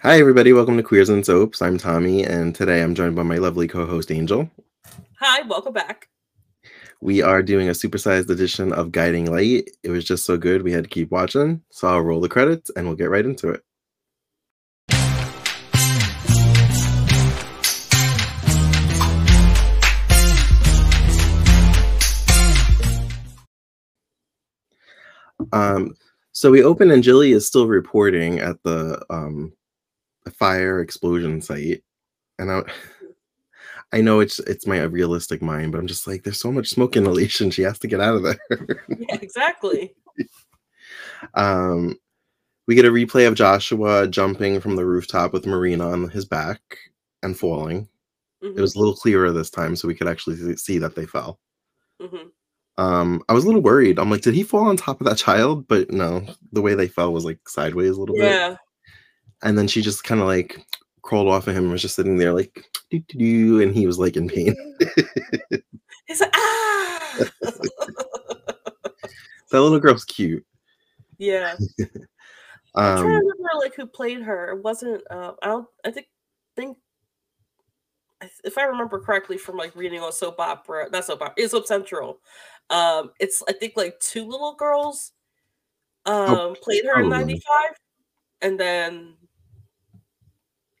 Hi, everybody. Welcome to Queers and Soaps. I'm Tommy, and today I'm joined by my lovely co host, Angel. Hi, welcome back. We are doing a supersized edition of Guiding Light. It was just so good, we had to keep watching. So I'll roll the credits and we'll get right into it. Um, so we open and Gilly is still reporting at the um, fire explosion site, and I, I know it's it's my realistic mind, but I'm just like, there's so much smoke inhalation. She has to get out of there. yeah, exactly. um, we get a replay of Joshua jumping from the rooftop with Marina on his back and falling. Mm-hmm. It was a little clearer this time, so we could actually see that they fell. Mm-hmm. Um, I was a little worried. I'm like, did he fall on top of that child? But no, the way they fell was like sideways a little bit, yeah. bit. And then she just kind of like crawled off of him and was just sitting there like doo, doo, doo, and he was like in pain. He's like, ah that little girl's cute. Yeah. I'm trying to um remember like who played her. It wasn't uh I don't I think think if I remember correctly from like reading on soap opera, not soap opera, it's soap central. Um, it's I think like two little girls oh, um oh, played her in 95 and then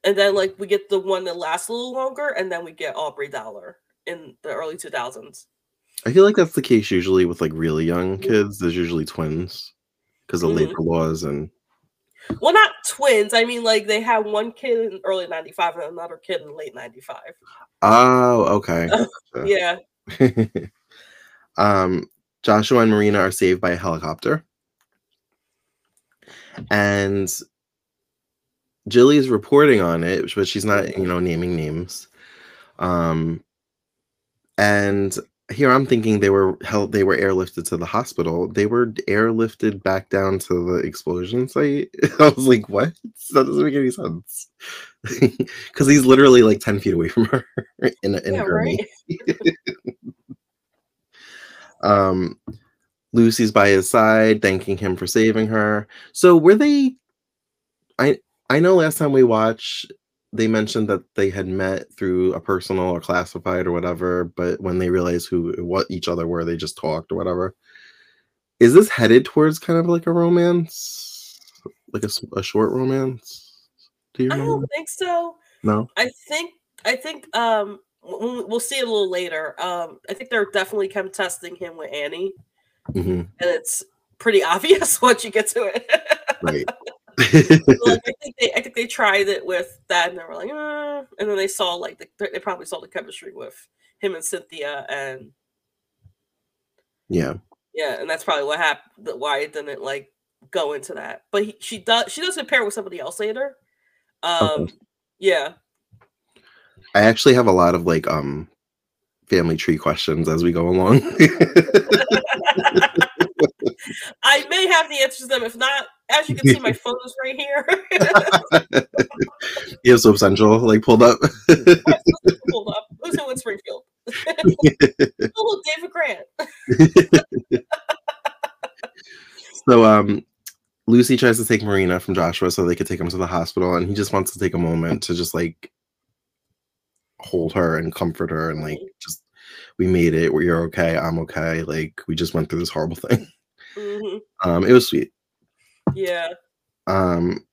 and then like we get the one that lasts a little longer and then we get Aubrey Dollar in the early 2000s. I feel like that's the case usually with like really young mm-hmm. kids. There's usually twins because of mm-hmm. labor laws and well not twins i mean like they had one kid in early 95 and another kid in late 95 oh okay yeah um, Joshua and Marina are saved by a helicopter. And Gilly's reporting on it, but she's not, you know, naming names. Um, and here I'm thinking they were held, they were airlifted to the hospital. They were airlifted back down to the explosion site. I was like, what? That doesn't make any sense. Because he's literally like 10 feet away from her in, in yeah, a gurney. Right? Um, Lucy's by his side, thanking him for saving her. So were they? I I know last time we watched, they mentioned that they had met through a personal or classified or whatever, but when they realized who what each other were, they just talked or whatever. Is this headed towards kind of like a romance, like a, a short romance? Do you? Remember? I don't think so. No. I think I think um we'll see a little later. Um, I think they're definitely kind of testing him with Annie, mm-hmm. and it's pretty obvious once you get to it. right. Like, I think they, I think they tried it with that, and they were like, uh, and then they saw like the, they probably saw the chemistry with him and Cynthia, and yeah, yeah, and that's probably what happened. Why it didn't like go into that, but he, she does. She does pair with somebody else later. Um, okay. yeah, I actually have a lot of like um family tree questions as we go along. I may have the answers to them. If not, as you can see, my phone is right here. have Soap Central like pulled up. pulled up. Who's in Springfield? oh, David Grant. so um Lucy tries to take Marina from Joshua so they could take him to the hospital, and he just wants to take a moment to just like hold her and comfort her and like just we made it We're okay i'm okay like we just went through this horrible thing mm-hmm. um it was sweet yeah um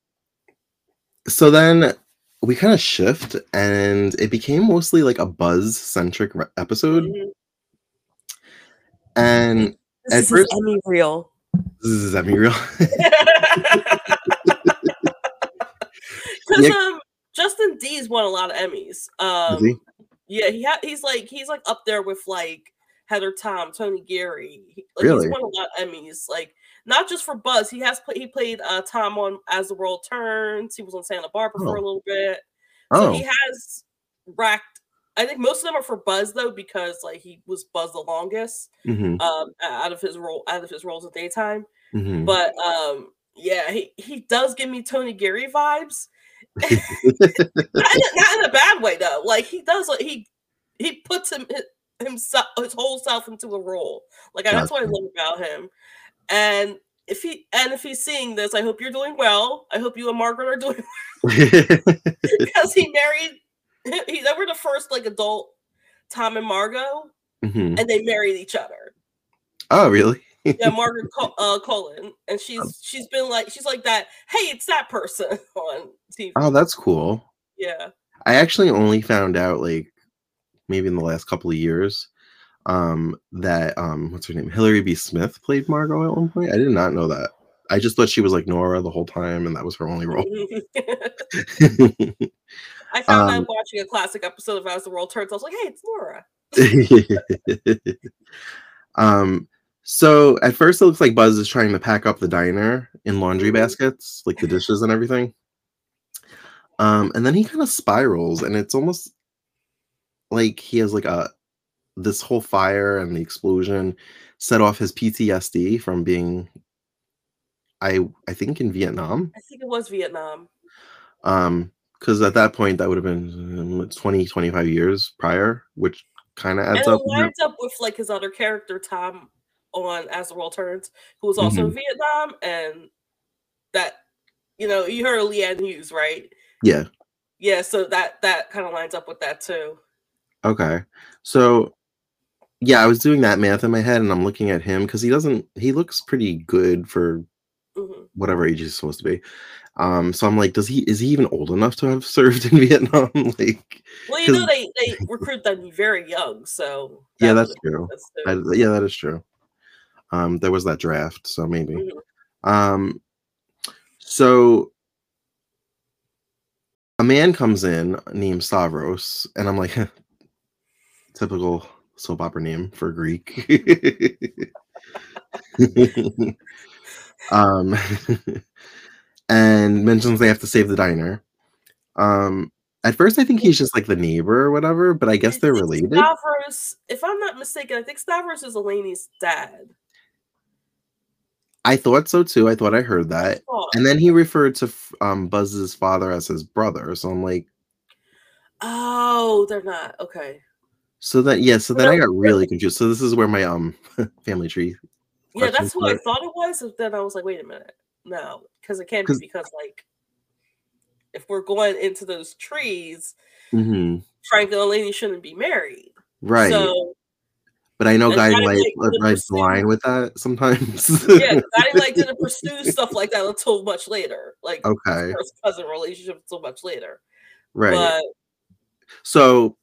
so then we kind of shift and it became mostly like a buzz centric re- episode mm-hmm. and this is first, Emmy real. this is Emmy reel because yeah. um Justin Deas won a lot of Emmys. Um? Yeah, he ha- he's like he's like up there with like Heather Tom, Tony Geary. He, like, really? He's won a lot of Emmys. Like not just for Buzz. He has play- he played uh, Tom on As the World Turns. He was on Santa Barbara oh. for a little bit. So oh. he has racked. I think most of them are for Buzz though, because like he was Buzz the longest mm-hmm. um, out of his role out of his roles in daytime. Mm-hmm. But um, yeah, he he does give me Tony Geary vibes not, in a, not, in a, bad way though. Like he does, like he he puts him himself his whole self into a role. Like that's what I love about him. And if he and if he's seeing this, I hope you're doing well. I hope you and Margaret are doing well because he married. He, they were the first like adult Tom and Margo, Mhm. and they married each other. Oh, really? Yeah, Margaret Col- uh, Colin, and she's she's been like she's like that. Hey, it's that person on TV. Oh, that's cool. Yeah. I actually only found out like maybe in the last couple of years um that um what's her name Hillary B Smith played Margo at one point. I did not know that. I just thought she was like Nora the whole time and that was her only role. I found Um, out watching a classic episode of As the World Turns. I was like, hey, it's Laura. um so at first it looks like Buzz is trying to pack up the diner in laundry Mhm. baskets, like the dishes and everything. Um and then he kind of spirals and it's almost like he has like a this whole fire and the explosion set off his PTSD from being I I think in Vietnam. I think it was Vietnam. Um because at that point that would have been um, 20 25 years prior, which kind of adds And it up. lines up with like his other character, Tom, on As the World Turns, who was also in Vietnam, and that you know, you heard Leanne Hughes, right? Yeah. Yeah, so that that kind of lines up with that too. Okay. So yeah, I was doing that math in my head and I'm looking at him because he doesn't he looks pretty good for Mhm. whatever age he's supposed to be. Um, so I'm like, does he is he even old enough to have served in Vietnam? like Well, you know, they they recruit them very young, so Yeah, that's would- true. that's I, yeah, that is true. Um, there was that draft, so maybe. Mhm. Um, so a man comes in named Stavros, and I'm like, typical soap opera name for Greek. um, and mentions they have to save the diner. Um, at first, I think he's just like the neighbor or whatever, but I guess they're related. Stavros, if I'm not mistaken, I think Stavros is Eleni's dad. I thought so too. I thought I heard that. thought. And then he referred to um, Buzz's father as his brother. So I'm like, Oh, they're not. Okay. so that yeah. So then I got really confused. So this is where my um family tree. Yeah, that's who I thought it was. And then I was like, wait a minute. No, because it can't be because like if we're going into those trees, Mhm. Frank and Eleni shouldn't be married. Right. So but I know and guys like didn't rides the line with that sometimes. yeah, I like didn't pursue stuff like that until much later. Like okay. first cousin relationship until much later. Right. But so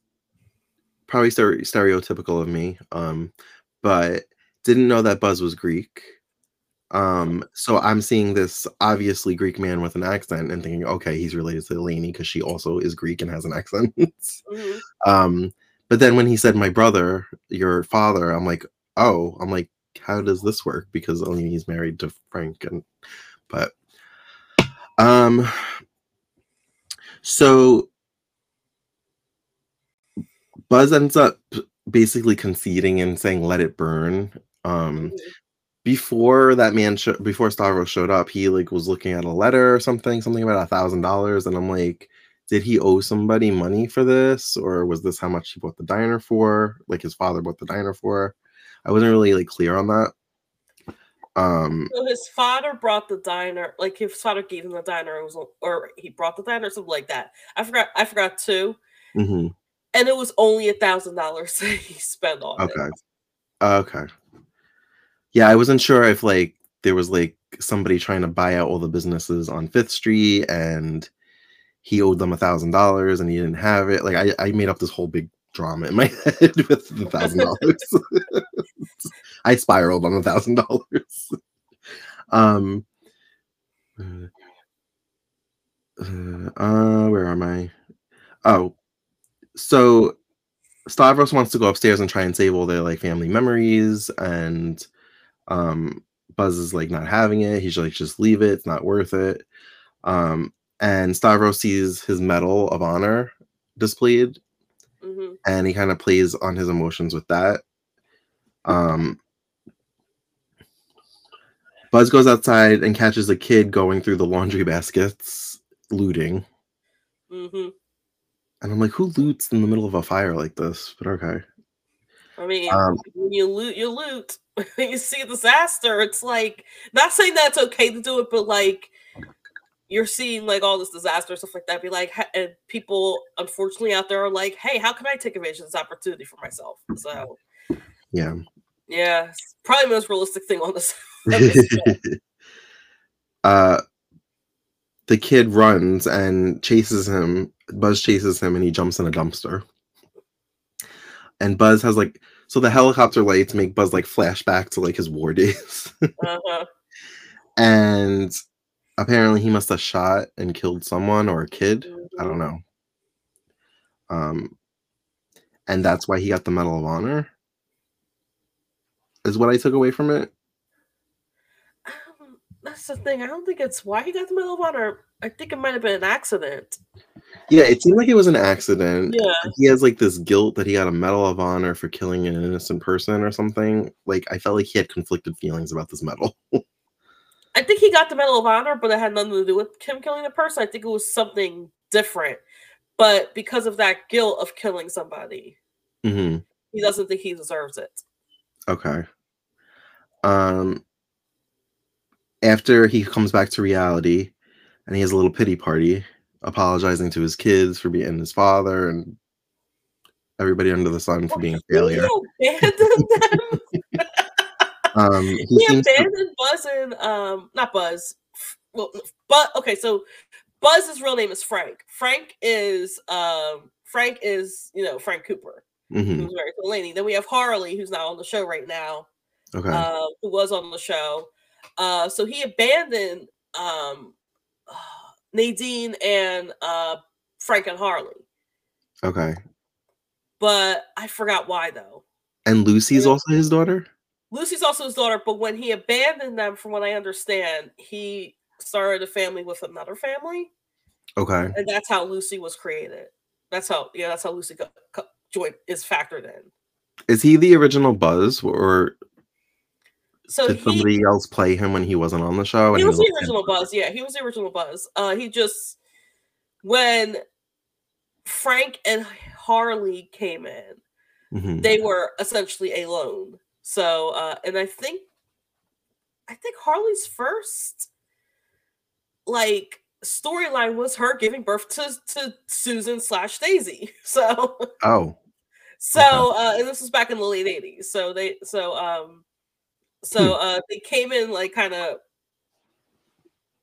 probably stere- stereotypical of me. Um, but didn't know that Buzz was Greek. Um, so I'm seeing this obviously Greek man with an accent and thinking, okay, he's related to Eleni because she also is Greek and has an accent. mhm. um, but then when he said my brother, your father, I'm like, oh, I'm like, how does this work? Because only he's married to Frank and but um so Buzz ends up basically conceding and saying let it burn. Um Mhm. before that man sho- before Stavros showed up, he like was looking at a letter or something, something about a thousand dollars, and I'm like, did he owe somebody money for this, or was this how much he bought the diner for? Like his father bought the diner for? I wasn't really like clear on that. Um, So his father brought the diner, like his father gave him the diner, it was, or he brought the diner, something like that. I forgot. I forgot too. mhm, And it was only a thousand dollars that he spent on it. okay, okay, yeah, I wasn't sure if like there was like somebody trying to buy out all the businesses on Fifth Street and he owed them a thousand dollars and he didn't have it. Like I, I made up this whole big drama in my head with the thousand dollars. I spiraled on a thousand dollars. Um uh, uh where am I? Oh, so Stavros wants to go upstairs and try and save all their like family memories and um Buzz is like not having it. He's like, just leave it, it's not worth it. Um and Stavros sees his medal of honor displayed hmm and he kind of plays on his emotions with that. Um, Buzz goes outside and catches a kid going through the laundry baskets, looting. hmm And I'm like, who loots in the middle of a fire like this? But okay. I mean, um, when you loot, you loot. you see a disaster, it's like not saying that's okay to do it, but like you're seeing like all this disaster stuff like that. Be like, and people unfortunately out there are like, hey, how can I take advantage of this opportunity for myself? So, yeah, yeah, probably the most realistic thing on this. uh, the kid runs and chases him. Buzz chases him, and he jumps in a dumpster. And Buzz has like so the helicopter lights make Buzz like flashback to like his war days. uh-huh. And apparently he must have shot and killed someone or a kid. Mm-hmm. I don't know. Um and that's why he got the Medal of Honor. Is what I took away from it. Um, that's the thing. I don't think it's why he got the Medal of Honor. I think it might have been an accident. Yeah, it seemed like it was an accident. Yeah. He has like this guilt that he got a Medal of Honor for killing an innocent person or something. Like I felt like he had conflicted feelings about this medal. I think he got the Medal of Honor, but it had nothing to do with him killing the person. I think it was something different. But because of that guilt of killing somebody, mm-hmm. he doesn't think he deserves it. Okay. Um after he comes back to reality and he has a little pity party apologizing to his kids for being his father and everybody under the sun for being a failure. He abandoned um, he, he abandoned to... Buzz and um, not Buzz. Well, but okay, so Buzz's real name is Frank. Frank is um, Frank is you know Frank Cooper, mm-hmm. who's married to. Then we have Harley, who's not on the show right now. Okay, uh, who was on the show. Uh, so he abandoned um, Nadine and uh, Frank and Harley. Okay. But I forgot why though. And Lucy's and also his daughter? Lucy's also his daughter, but when he abandoned them, from what I understand, he started a family with another family. Okay. And that's how Lucy was created. That's how, yeah, that's how Lucy got, got, joy is factored in. Is he the original Buzz, or so did he, somebody else play him when he wasn't on the show? He was, he was the original Buzz. Yeah, he was the original Buzz. Uh, he just when Frank and Harley came in, mm-hmm. they were essentially alone. So, uh, and I think, I think Harley's first like storyline was her giving birth to to Susan slash Daisy. So, oh, so uh, and this was back in the late '80s. So they, so um, so hmm. uh, they came in like kind of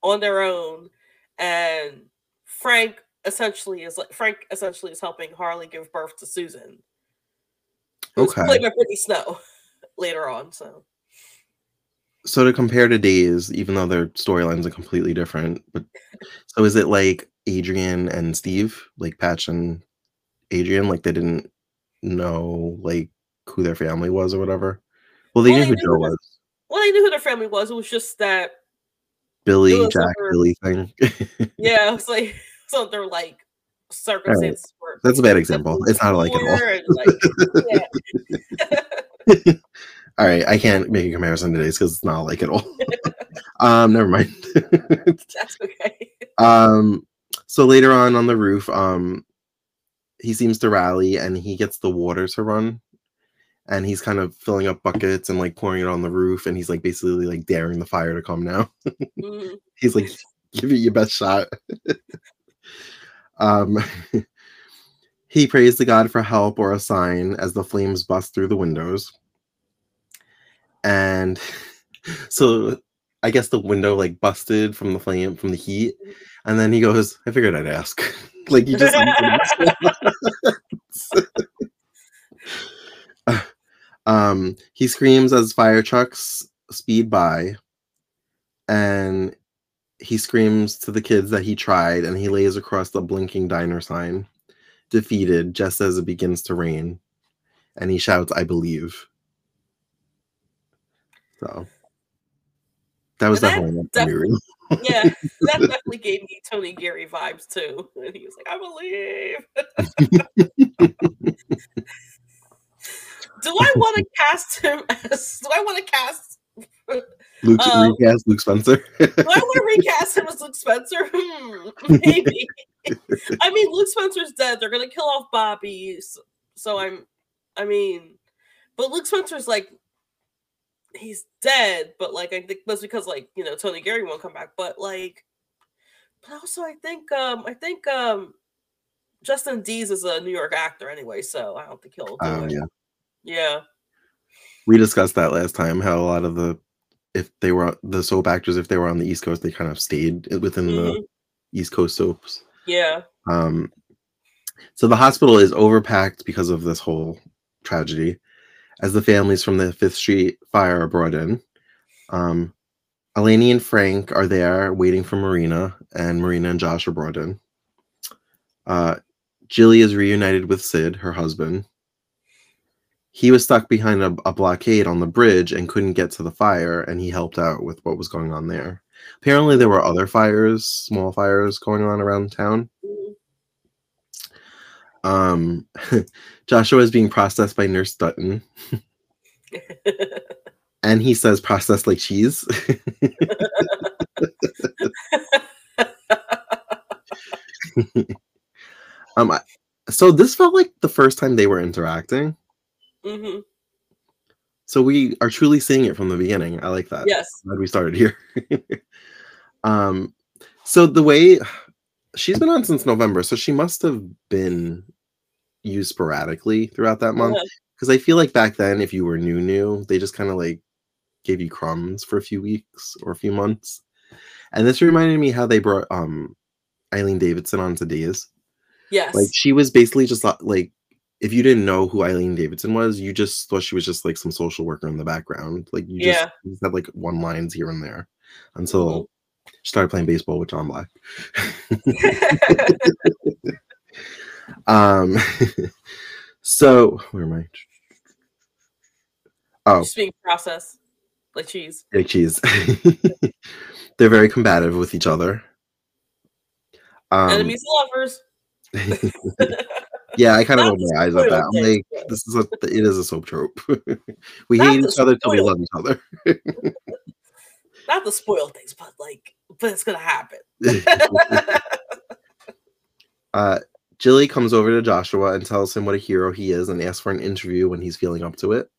on their own, and Frank essentially is like Frank essentially is helping Harley give birth to Susan. Okay. Played by Brittany Snow later on. So. So to compare to Days, even though their storylines are completely different, but so is it like Adrienne and Steve, like Patch and Adrienne, like they didn't know like who their family was or whatever? Well, they well, knew who Joe was. Well, they knew who their family was. It was just that Billy, Jack, Billy thing. yeah, it's like so they're like circumstances. Right. That's a bad example. It's not like it all. Like, all right, I can't make a comparison today because it's not like it all. um, never mind. That's okay. Um, so later on on the roof, um, he seems to rally and he gets the water to run and he's kind of filling up buckets and like pouring it on the roof and he's like basically like daring the fire to come now mm-hmm. he's like give it your best shot um he prays to god for help or a sign as the flames bust through the windows and so i guess the window like busted from the flame from the heat and then he goes i figured i'd ask like you just Um, he screams as fire trucks speed by, and he screams to the kids that he tried, and he lays across the blinking diner sign, defeated just as it begins to rain, and he shouts, "I believe." So that was that definitely def- yeah, that definitely gave me Tony Geary vibes too. And he was like, "I believe." do I want to cast him as? Do I want to cast? Luke um, recast Luke Spencer. do I want to recast him as Luke Spencer? Hmm, maybe. I mean, Luke Spencer's dead. They're gonna kill off Bobby, so, so I'm. I mean, but Luke Spencer's like he's dead, but like I think that's because like you know Tony Geary won't come back, but like, but also I think um I think um Justin Deas is a New York actor anyway, so I don't think he'll do Oh it. yeah. Yeah, We discussed that last time. How a lot of the if they were the soap actors, if they were on the East Coast, they kind of stayed within Mhm. the East Coast soaps. yeah, Um, so the hospital is overpacked because of this whole tragedy, as the families from the Fifth Street fire are brought in. Um, Eleni and Frank are there waiting for Marina, and Marina and Josh are brought in. Uh, Gilly is reunited with Sid, her husband. He was stuck behind a, a blockade on the bridge and couldn't get to the fire, and he helped out with what was going on there. Apparently, there were other fires, small fires going on around town. Um, Joshua is being processed by Nurse Dutton, and he says processed like cheese. um, I- so this felt like the first time they were interacting. Mhm. So we are truly seeing it from the beginning. I like that. yes, Glad we started here. um, so the way she's been on since November, so she must have been used sporadically throughout that month. Because I feel like back then, if you were new, new, they just kind of like gave you crumbs for a few weeks or a few months. And this reminded me how they brought um Eileen Davidson onto Days. yes, Like she was basically just like if you didn't know who Eileen Davidson was, you just thought she was just like some social worker in the background. Like you just, Yeah. you just had like one lines here and there until Mhm. she started playing baseball with John Black. um so where am I? Oh, Just process, like cheese. Like cheese. They're very combative with each other. Um, Enemies and lovers. yeah, I kind of rolled my eyes at that. I'm like, this is a it is a soap trope. we Not hate each other till we love each other. Not to spoil things, but like, but it's gonna happen. uh, Gilly comes over to Joshua and tells him what a hero he is and asks for an interview when he's feeling up to it.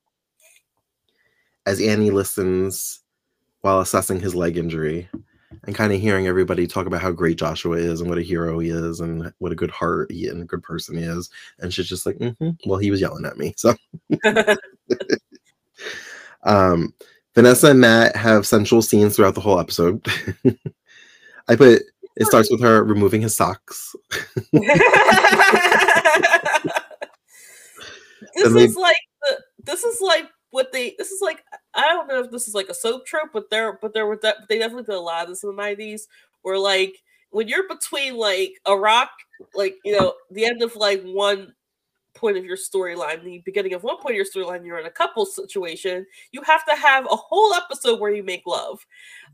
As Annie listens while assessing his leg injury and kind of hearing everybody talk about how great Joshua is and what a hero he is and what a good heart he and a good person he is. And she's just like, "Mhm, well, he was yelling at me. So um, Vanessa and Matt have sensual scenes throughout the whole episode. I put it starts with her removing his socks. this they- is like the, this is like what they this is like I don't know if this is like a soap trope, but there but there were de- they definitely did a lot of this in the nineties where like when you're between like a rock, like you know, the end of like one point of your storyline, the beginning of one point of your storyline, you're in a couple situation, you have to have a whole episode where you make love.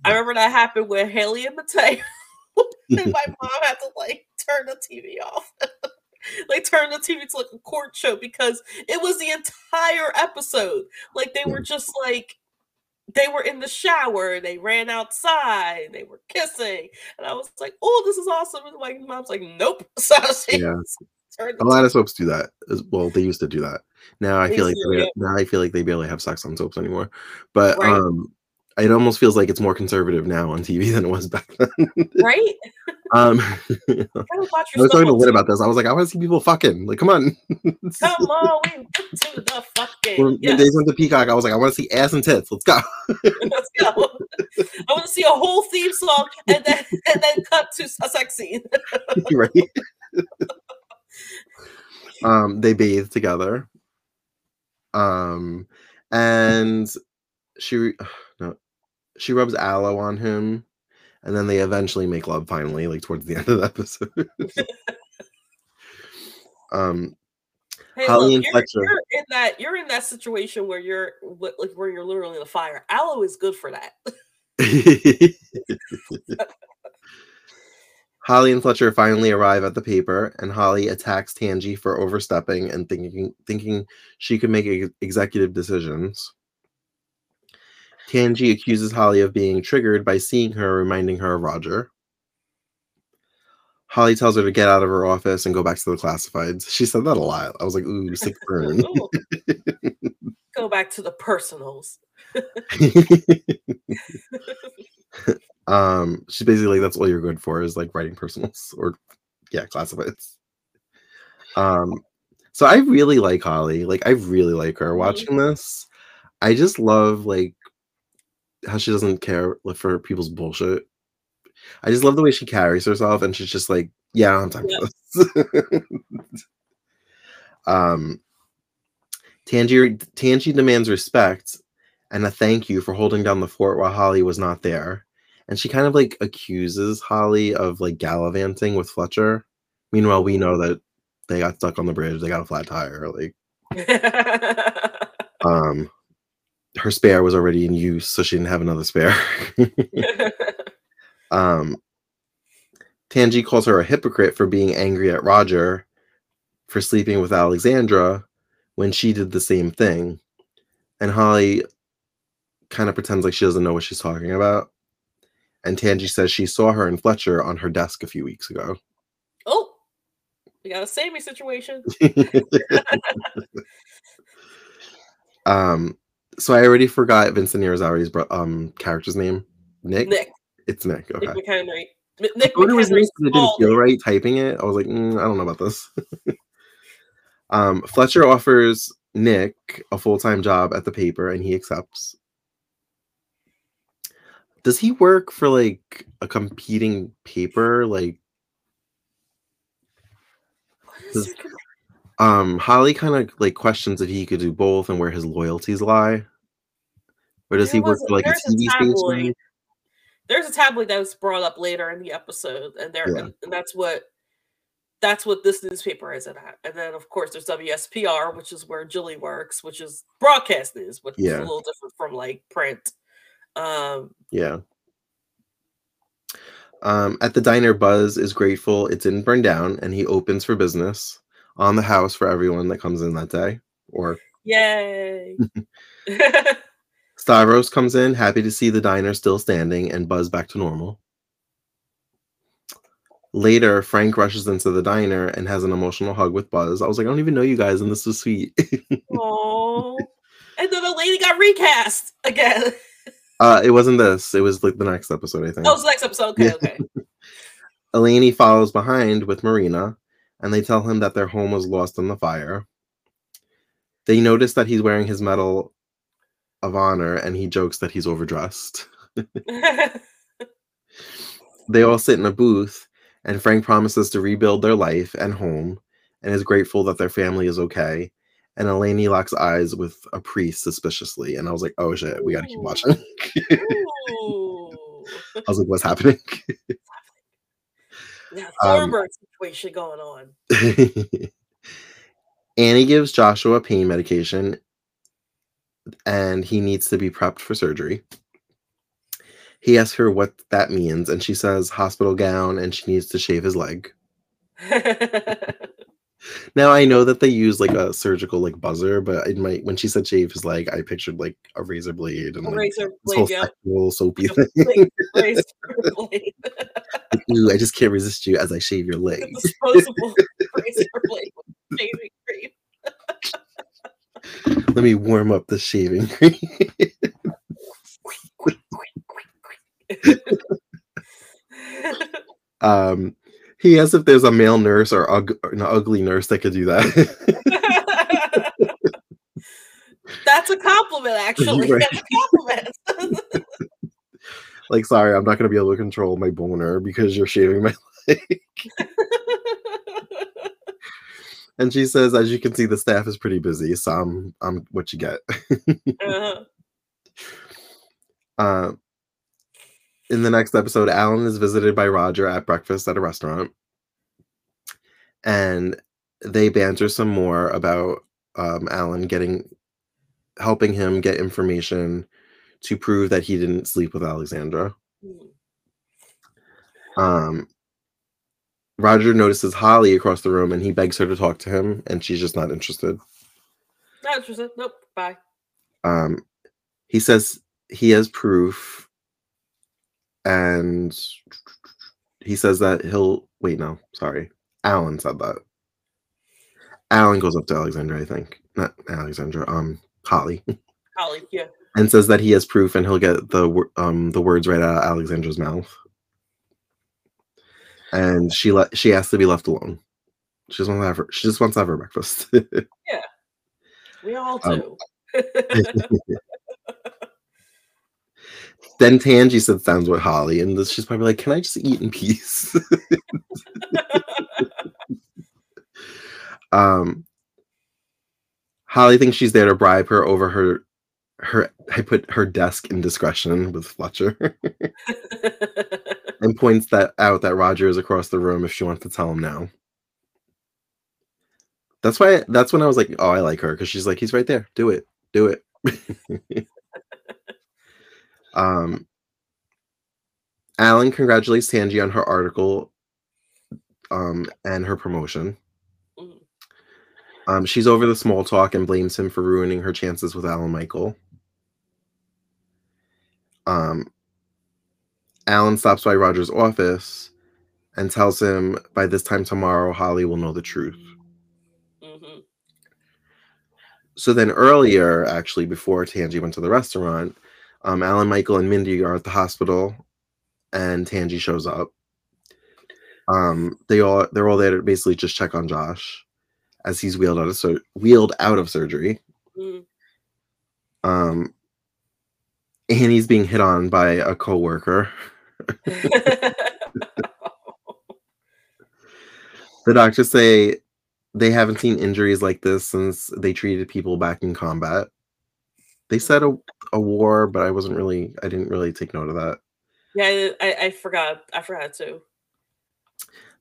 I remember that happened with Hayley and Mateo. and my mom had to like turn the TV off. like turn the TV to like a court show because it was the entire episode. Like they were just like they were in the shower, they ran outside, they were kissing, and I was like, "Oh, this is awesome!" And my mom's like, "Nope." So she Yeah. A lot of soaps do that. Well, they used to do that. Now I They feel like used they- yeah. now I feel like they barely have sex on soaps anymore. But Right. um, it almost feels like it's more conservative now on TV than it was back then. right. um, Gotta watch I was talking to Lynn about this. I was like, I want to see people fucking. Like, come on. Come on, we get to the fucking. when Yes. Days went to Peacock, I was like, I want to see ass and tits. Let's go. Let's go. I want to see a whole theme song and then and then cut to a sex scene. right? um, they bathe together. Um, and she she rubs aloe on him, and then they eventually make love finally, like towards the end of the episode. um, Hey, Holly look, and you're, Fletcher. you're in that you're in that situation where you're like where you're literally in the fire. Aloe is good for that. Holly and Fletcher finally arrive at the paper, and Holly attacks Tangie for overstepping and thinking thinking she could make ex- executive decisions. Tangie accuses Holly of being triggered by seeing her, reminding her of Roger. Holly tells her to get out of her office and go back to the classifieds. She said that a lot. I was like, "Ooh, sick burn." Ooh. back to the personals. um, she's basically like, that's all you're good for is like writing personals or yeah, classifieds. Um, so I really like Holly. Like I really like her. Mm-hmm. Watching this, I just love like how she doesn't care for people's bullshit. I just love the way she carries herself, and she's just like, yeah, I don't have time yeah. this. um, Tangie Tangie demands respect and a thank you for holding down the fort while Holly was not there. And she kind of like accuses Holly of like gallivanting with Fletcher. Meanwhile, we know that they got stuck on the bridge, they got a flat tire. Like um her spare was already in use, so she didn't have another spare. um Tangie calls her a hypocrite for being angry at Roger for sleeping with Alexandra when she did the same thing. And Holly kind of pretends like she doesn't know what she's talking about. And Tangie says she saw her and Fletcher on her desk a few weeks ago. Oh, we got a samey situation. um, so I already forgot Vincent Irizarry's um character's name. Nick. Nick. It's Nick. Okay. Nick McHenry. Nick I it was Nick. It didn't feel right typing it. I was like, mm, I don't know about this. um, Fletcher offers Nick a full time job at the paper, and he accepts does he work for like a competing paper like does, um holly kind of like questions if he could do both and where his loyalties lie or does there he work for like a tv station there's a tabloid that was brought up later in the episode and there yeah. and, that's what that's what this newspaper is at. And then, of course, there's WSPR, which is where Julie works, which is broadcast news, which yeah. is a little different from like print. Um, yeah. Um, at the diner, Buzz is grateful it didn't burn down, and he opens for business on the house for everyone that comes in that day. Or yay! Stavros comes in, happy to see the diner still standing, and Buzz back to normal. Later, Frank rushes into the diner and has an emotional hug with Buzz. I was like, I don't even know you guys, and this is sweet. Oh, and then the lady got recast again. Uh, it wasn't this. It was like the next episode, I think. Oh, it's the next episode. Okay, yeah. okay. Eleni follows behind with Marina, and they tell him that their home was lost in the fire. They notice that he's wearing his medal of honor, and he jokes that he's overdressed. they all sit in a booth, and Frank promises to rebuild their life and home, and is grateful that their family is okay and Eleni locks eyes with a priest suspiciously, and I was like, "Oh shit, we gotta keep watching." I was like, "What's happening?" yeah, Thorn Birds um, situation going on. Annie gives Joshua pain medication, and he needs to be prepped for surgery. He asks her what that means, and she says hospital gown, and she needs to shave his leg. Now I know that they use like a surgical like buzzer, but in my when she said shave his leg, I pictured like a razor blade and a like razor blade, yeah. soapy thing. razor blade. Ooh, I just can't resist you as I shave your leg. Disposable razor blade shaving cream. Let me warm up the shaving cream. um he asks if there's a male nurse or ug- an ugly nurse that could do that. That's a compliment, actually. Right. That's a compliment. like, sorry, I'm not going to be able to control my boner because you're shaving my leg. And she says, as you can see, the staff is pretty busy, so I'm, I'm what you get. uh-huh. uh, in the next episode, Alan is visited by Roger at breakfast at a restaurant. And they banter some more about um, Alan getting helping him get information to prove that he didn't sleep with Alexandra. Mm. Um, Roger notices Holly across the room and he begs her to talk to him, and she's just not interested. Not interested. Nope. Bye. Um, he says he has proof and he says that he'll wait. No, sorry, Alan said that. Alan goes up to Alexandra, I think, not Alexandra. Um, Holly. Holly, yeah. And says that he has proof and he'll get the um the words right out of Alexandra's mouth. And she let she has to be left alone. She just wants to have her she just wants to have her breakfast. yeah. We all um, do. Um, then Tangie sits down with Holly, and she's probably like, "Can I just eat in peace?" um, Holly thinks she's there to bribe her over her her. I put her desk indiscretion with Fletcher, and points that out that Roger is across the room if she wants to tell him now. That's why. That's when I was like, "Oh, I like her," because she's like, "He's right there. Do it. Do it." Um, Alan congratulates Tangie on her article um, and her promotion. Um, she's over the small talk and blames him for ruining her chances with Alan Michael. Um, Alan stops by Roger's office and tells him by this time tomorrow, Holly will know the truth. Mm-hmm. So then, earlier, actually, before Tangie went to the restaurant, um, Alan, Michael, and Mindy are at the hospital, and Tangie shows up. Um, they all they're all there to basically just check on Josh as he's wheeled out of sur- wheeled out of surgery. Mm. Um, and he's being hit on by a coworker. the doctors say they haven't seen injuries like this since they treated people back in combat. They mm-hmm. said a, a war, but I wasn't really I didn't really take note of that. Yeah, I, I forgot. I forgot too.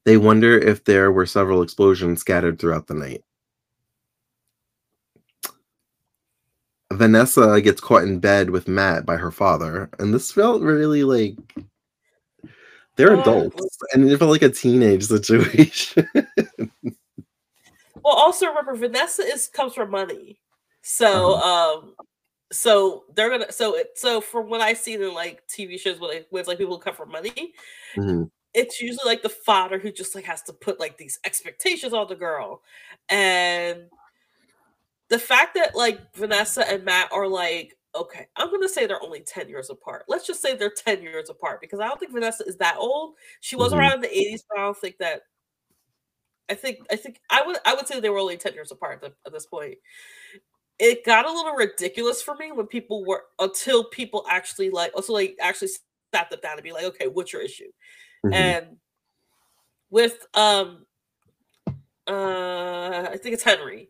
They wonder if there were several explosions scattered throughout the night. Vanessa gets caught in bed with Matt by her father, and this felt really like they're adults, and it felt like a teenage situation. well, also remember Vanessa is comes from money, so uh-huh. um, so they're gonna so it so from what I've seen in like TV shows with with like people come from money, mm-hmm. it's usually like the father who just like has to put like these expectations on the girl, and the fact that like Vanessa and Matt are like okay, I'm gonna say they're only 10 years apart. Let's just say they're 10 years apart because I don't think Vanessa is that old. She was mm-hmm. around in the 80s, but I don't think that I think I think I would I would say they were only 10 years apart at, at this point it got a little ridiculous for me when people were until people actually like also like actually sat them down and be like, okay, what's your issue? Mm-hmm. And with um uh I think it's Henry.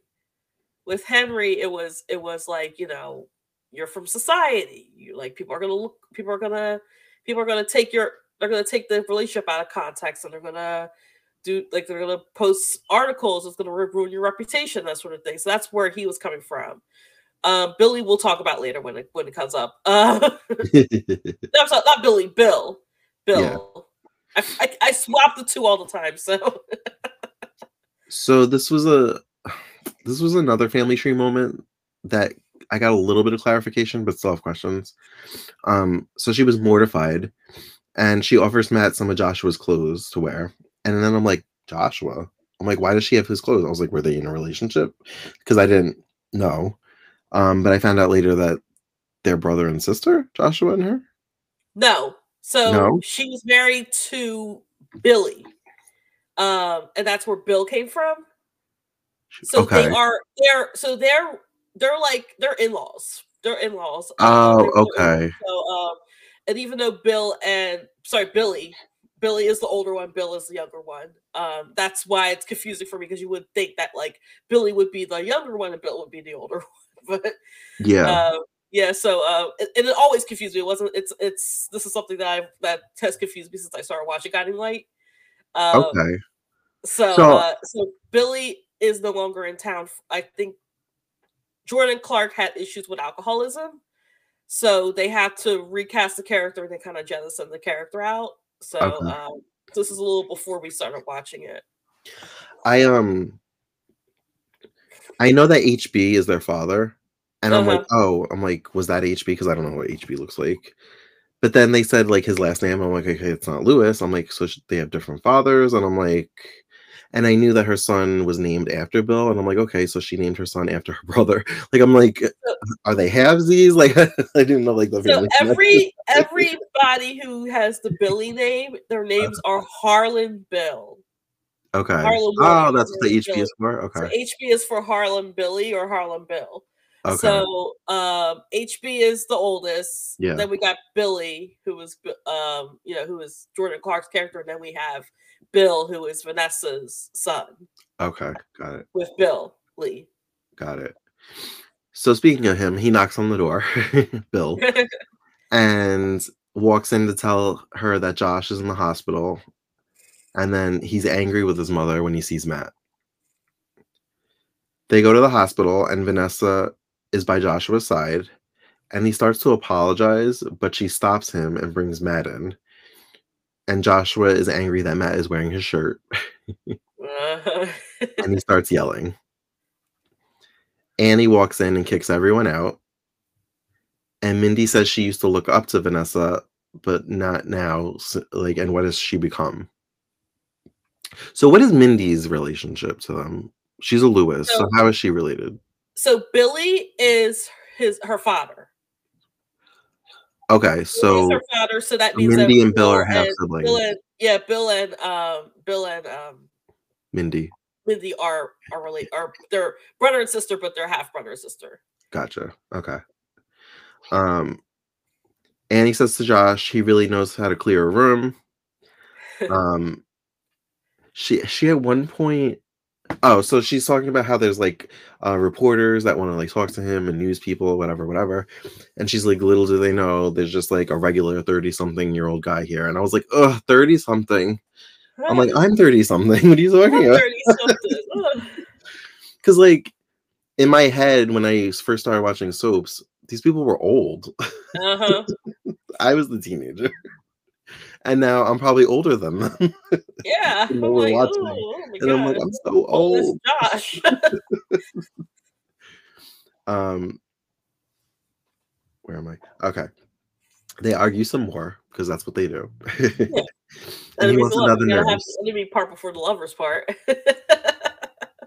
With Henry, it was it was like, you know, you're from society. You like people are gonna look people are gonna people are gonna take your they're gonna take the relationship out of context and they're gonna do like they're gonna post articles it's gonna ruin your reputation that sort of thing. So that's where he was coming from. Um, billy we'll talk about later when it when it comes up. Uh not, not billy bill. Bill. Yeah. I, I, I swap the two all the time so. So this was a this was another family tree moment that i got a little bit of clarification but still have questions um so she was mortified and she offers matt some of joshua's clothes to wear and then I'm like, Joshua. I'm like, why does she have his clothes? I was like, were they in a relationship? Because I didn't know. Um, but I found out later that they're brother and sister, Joshua and her. No. So no? she was married to Billy. Um, and that's where Bill came from. So okay. they are they're so they're they're like they're in-laws. They're in-laws. Um, oh, okay. So um, and even though Bill and sorry, Billy Billy is the older one, Bill is the younger one. Um, that's why it's confusing for me because you would think that like Billy would be the younger one and Bill would be the older one. but yeah, uh, yeah. So uh, and it always confused me. It wasn't. It's it's this is something that I've that has confused me since I started watching Guiding Light. Um, okay. So so, uh, so Billy is no longer in town. I think Jordan Clark had issues with alcoholism. So they had to recast the character and they kind of jettisoned the character out. So okay. um, this is a little before we started watching it. I um I know that HB is their father. And uh-huh. I'm like, uh-huh. oh, I'm like, was that HB? Because I don't know what HB looks like. But then they said like his last name. I'm like, okay, it's not Lewis. I'm like, so they have different fathers, and I'm like, and I knew that her son was named after Bill, and I'm like, okay, so she named her son after her brother. Like, I'm like, are they halvesies? Like, I didn't know like the so every everybody who has the Billy name, their names uh, are Harlan Bill. Okay. Harlan oh, that's what the HB Billy. is for. Okay. So HB is for Harlan Billy or Harlan Bill. Okay. So um, HB is the oldest. Yeah. Then we got Billy, who was um, you know, who is Jordan Clark's character, and then we have Bill, who is Vanessa's son. Okay, got it. With Bill Lee. Got it. So speaking of him, he knocks on the door, Bill, and walks in to tell her that Josh is in the hospital. And then he's angry with his mother when he sees Matt. They go to the hospital, and Vanessa is by Joshua's side, and he starts to apologize, but she stops him and brings Matt in and Joshua is angry that Matt is wearing his shirt. and he starts yelling. Annie walks in and kicks everyone out. And Mindy says she used to look up to Vanessa, but not now. Like, and what has she become? So, what is Mindy's relationship to them? She's a Lewis. So, so how is she related? So, Billy is his her father. Okay, so so that means Mindy that and Bill are half siblings. Bill and, yeah, Bill and um, Bill and um, Mindy. Mindy are are really are they're brother and sister, but they're half brother and sister. Gotcha. Okay. Um, Annie says to Josh, he really knows how to clear a room. um, she she at one point Oh, so she's talking about how there's like uh, reporters that want to like talk to him and news people, whatever, whatever. And she's like, little do they know, there's just like a regular 30 something year old guy here. And I was like, ugh, 30 something. I'm like, I'm 30 something. What are you talking about? 30 something. Because, like, in my head, when I first started watching soaps, these people were old. Uh-huh. I was the teenager and now I'm probably older than them. Yeah, I'm like. Oh, and God. I'm like, I'm so old. Josh. um, where am I? Okay, they argue some more because that's what they do. yeah. and he wants another nurse. Have the enemy part before the lovers part.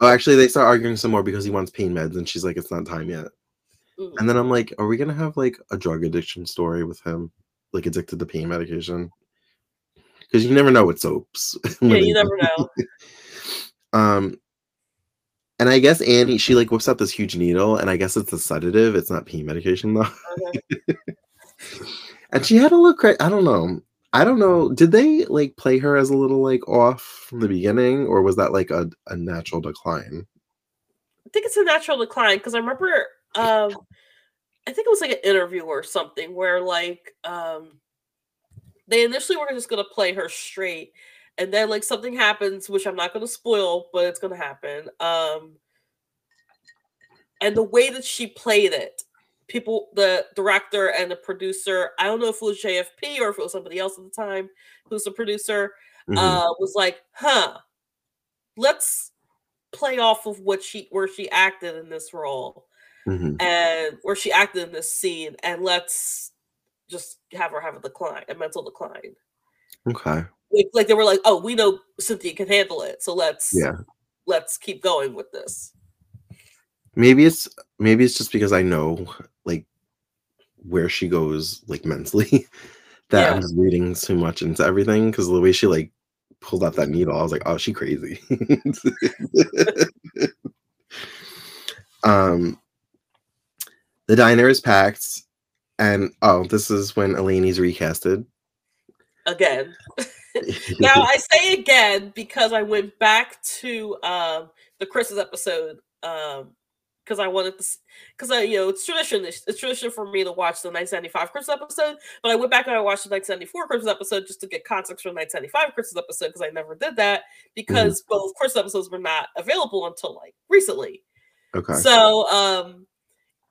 oh, actually, they start arguing some more because he wants pain meds, and she's like, "It's not time yet." Mm. And then I'm like, "Are we gonna have like a drug addiction story with him, like addicted to pain medication?" Because you never know with soaps. yeah, you never know. um, and I guess Annie, she like whips out this huge needle, and I guess it's a sedative. It's not pain medication though. Okay. and she had a look. I don't know. I don't know. Did they like play her as a little like off from the beginning, or was that like a, a natural decline? I think it's a natural decline because I remember um I think it was like an interview or something where like um they initially were just gonna play her straight, and then like something happens, which I'm not gonna spoil, but it's gonna happen. Um, and the way that she played it, people, the director and the producer, I don't know if it was JFP or if it was somebody else at the time who's the producer, mm-hmm. uh, was like, huh, let's play off of what she where she acted in this role. Mm-hmm. And where she acted in this scene, and let's just have her have a decline, a mental decline. Okay. Like, like they were like, oh, we know Cynthia can handle it, so let's yeah, let's keep going with this. Maybe it's maybe it's just because I know like where she goes like mentally that yeah. I'm just reading too much into everything because the way she like pulled out that needle, I was like, oh, she crazy. um, the diner is packed and oh, this is when Elaine's recasted. Again. now I say again because I went back to um, the Chris's episode um, because I wanted to, because I, you know, it's tradition. It's, tradition for me to watch the 1975 Chris episode, but I went back and I watched the 1974 Chris episode just to get context from the 1975 Chris episode because I never did that because mm-hmm. both Chris episodes were not available until like recently. Okay. So, um,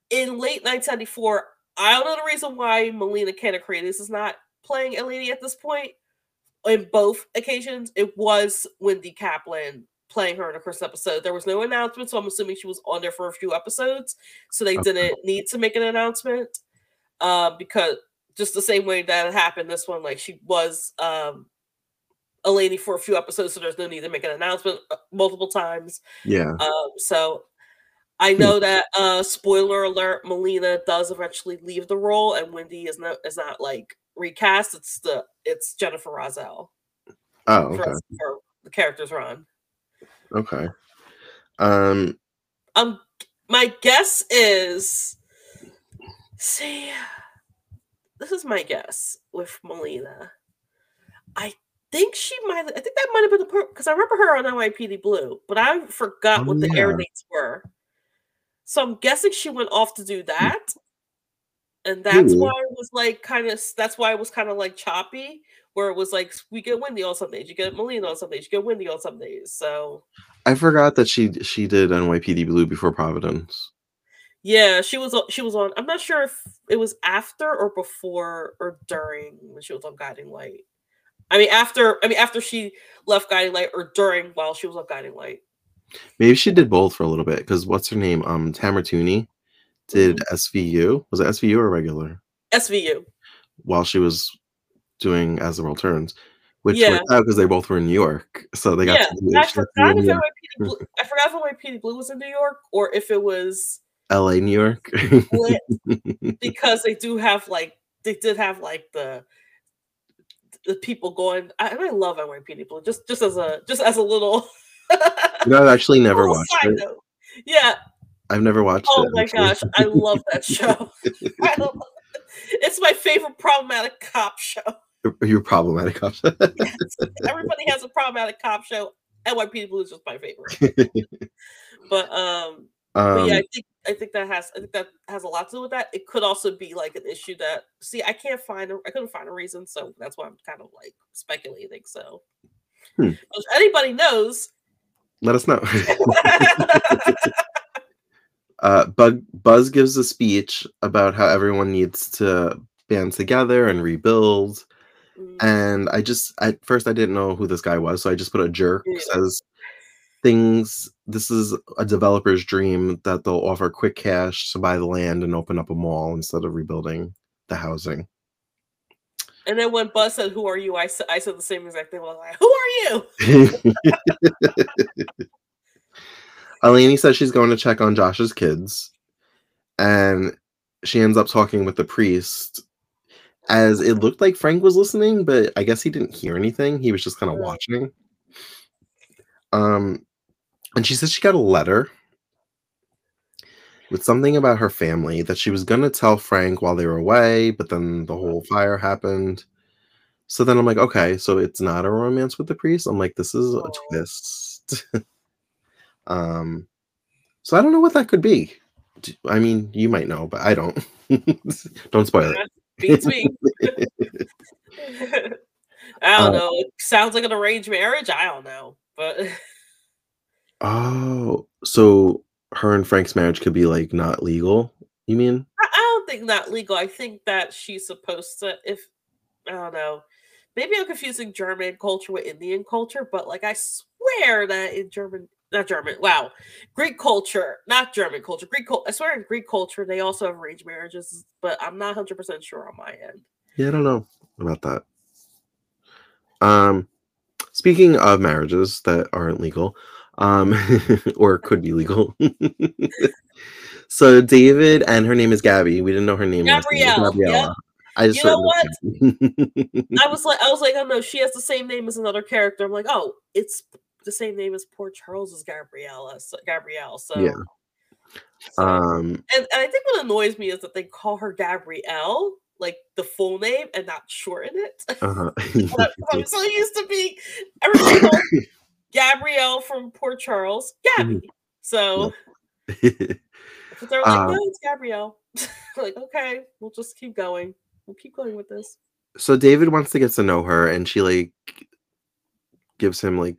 in late 1974, I don't know the reason why Melina Kanakaredes is not playing lady at this point. In both occasions, it was Wendy Kaplan playing her in a first episode. There was no announcement, so I'm assuming she was on there for a few episodes, so they okay. didn't need to make an announcement. Uh, because just the same way that it happened, this one, like she was um Eleni for a few episodes, so there's no need to make an announcement uh, multiple times. Yeah. Um, so I know that uh spoiler alert, Melina does eventually leave the role, and Wendy is not is not like recast. It's the it's Jennifer Roszell. Oh, okay. For, for the characters run. Okay. Um. Um. My guess is. See, this is my guess with Melina. I think she might. I think that might have been the because I remember her on NYPD Blue, but I forgot oh, what the yeah. air dates were. So I'm guessing she went off to do hmm. that. And that's Ooh. why it was like kind of that's why it was kind of like choppy, where it was like we get Wendy on some days, you get Melina on some days, you get Wendy on some days. So I forgot that she she did NYPD Blue before Providence. Yeah, she was she was on. I'm not sure if it was after or before or during when she was on Guiding Light. I mean, after I mean after she left Guiding Light or during while she was on Guiding Light. Maybe she did both for a little bit because what's her name? Um, Tamara Tunie did mm-hmm. SVU. Was it SVU or regular? SVU. While she was doing As the World Turns, which yeah. worked out because they both were in New York, so they got. Yeah, to I forgot if NYPD Blue, I forgot if NYPD Blue was in New York or if it was L.A. New York. because they do have like they did have like the the people going. I, I love NYPD Blue just just as a just as a little. you know, I've actually never watched it. Note. Yeah, I've never watched oh it. Oh my gosh, I love that show. love it's my favorite problematic cop show. Your problematic cop show. yes. Everybody has a problematic cop show. NYPD Blue is just my favorite. but um, um but yeah, I um think I think that has I think that has a lot to do with that. It could also be like an issue that see I can't find a, I couldn't find a reason, so that's why I'm kind of like speculating. So hmm. if anybody knows, let us know. uh, Bug Buzz gives a speech about how everyone needs to band together and rebuild. Mm. And I just at first I didn't know who this guy was, so I just put a jerk yeah. says things. This is a developer's dream that they'll offer quick cash to buy the land and open up a mall instead of rebuilding the housing. And then when Buzz said, "Who are you?" I said, "I said the same exact thing. I was like, "Who are you?" Eleni says she's going to check on Josh's kids, and she ends up talking with the priest. As it looked like Frank was listening, but I guess he didn't hear anything. He was just kind of watching. Um, and she says she got a letter with something about her family that she was gonna tell Frank while they were away, but then the whole fire happened. So then I'm like, okay, so it's not a romance with the priest. I'm like, this is a twist. um, so I don't know what that could be. I mean, you might know, but I don't. don't spoil it. Beats me. I don't uh, know. It sounds like an arranged marriage. I don't know, but oh, so her and Frank's marriage could be like not legal. You mean? I, I don't think not legal. I think that she's supposed to. If I don't know, maybe I'm confusing German culture with Indian culture, but like I swear that in German, not German, wow, Greek culture, not German culture, Greek. I swear in Greek culture they also have arranged marriages, but I'm not 100 percent sure on my end. Yeah, I don't know about that. Um, speaking of marriages that aren't legal, um, or could be legal. so David and her name is Gabby. We didn't know her name. Gabrielle. Gabriella. Yep. I just you know what? I was like, I was like, oh no, she has the same name as another character. I'm like, oh, it's the same name as Port Charles's Gabriella, so, Gabrielle. So yeah. So, um, and, and I think what annoys me is that they call her Gabrielle, like the full name, and not shorten it. Uh-huh. I'm so used to being everybody Gabrielle from Port Charles, Gabby. Mm-hmm. So they're like, um, no, it's Gabrielle. like, okay, we'll just keep going. We'll keep going with this. So David wants to get to know her, and she like gives him like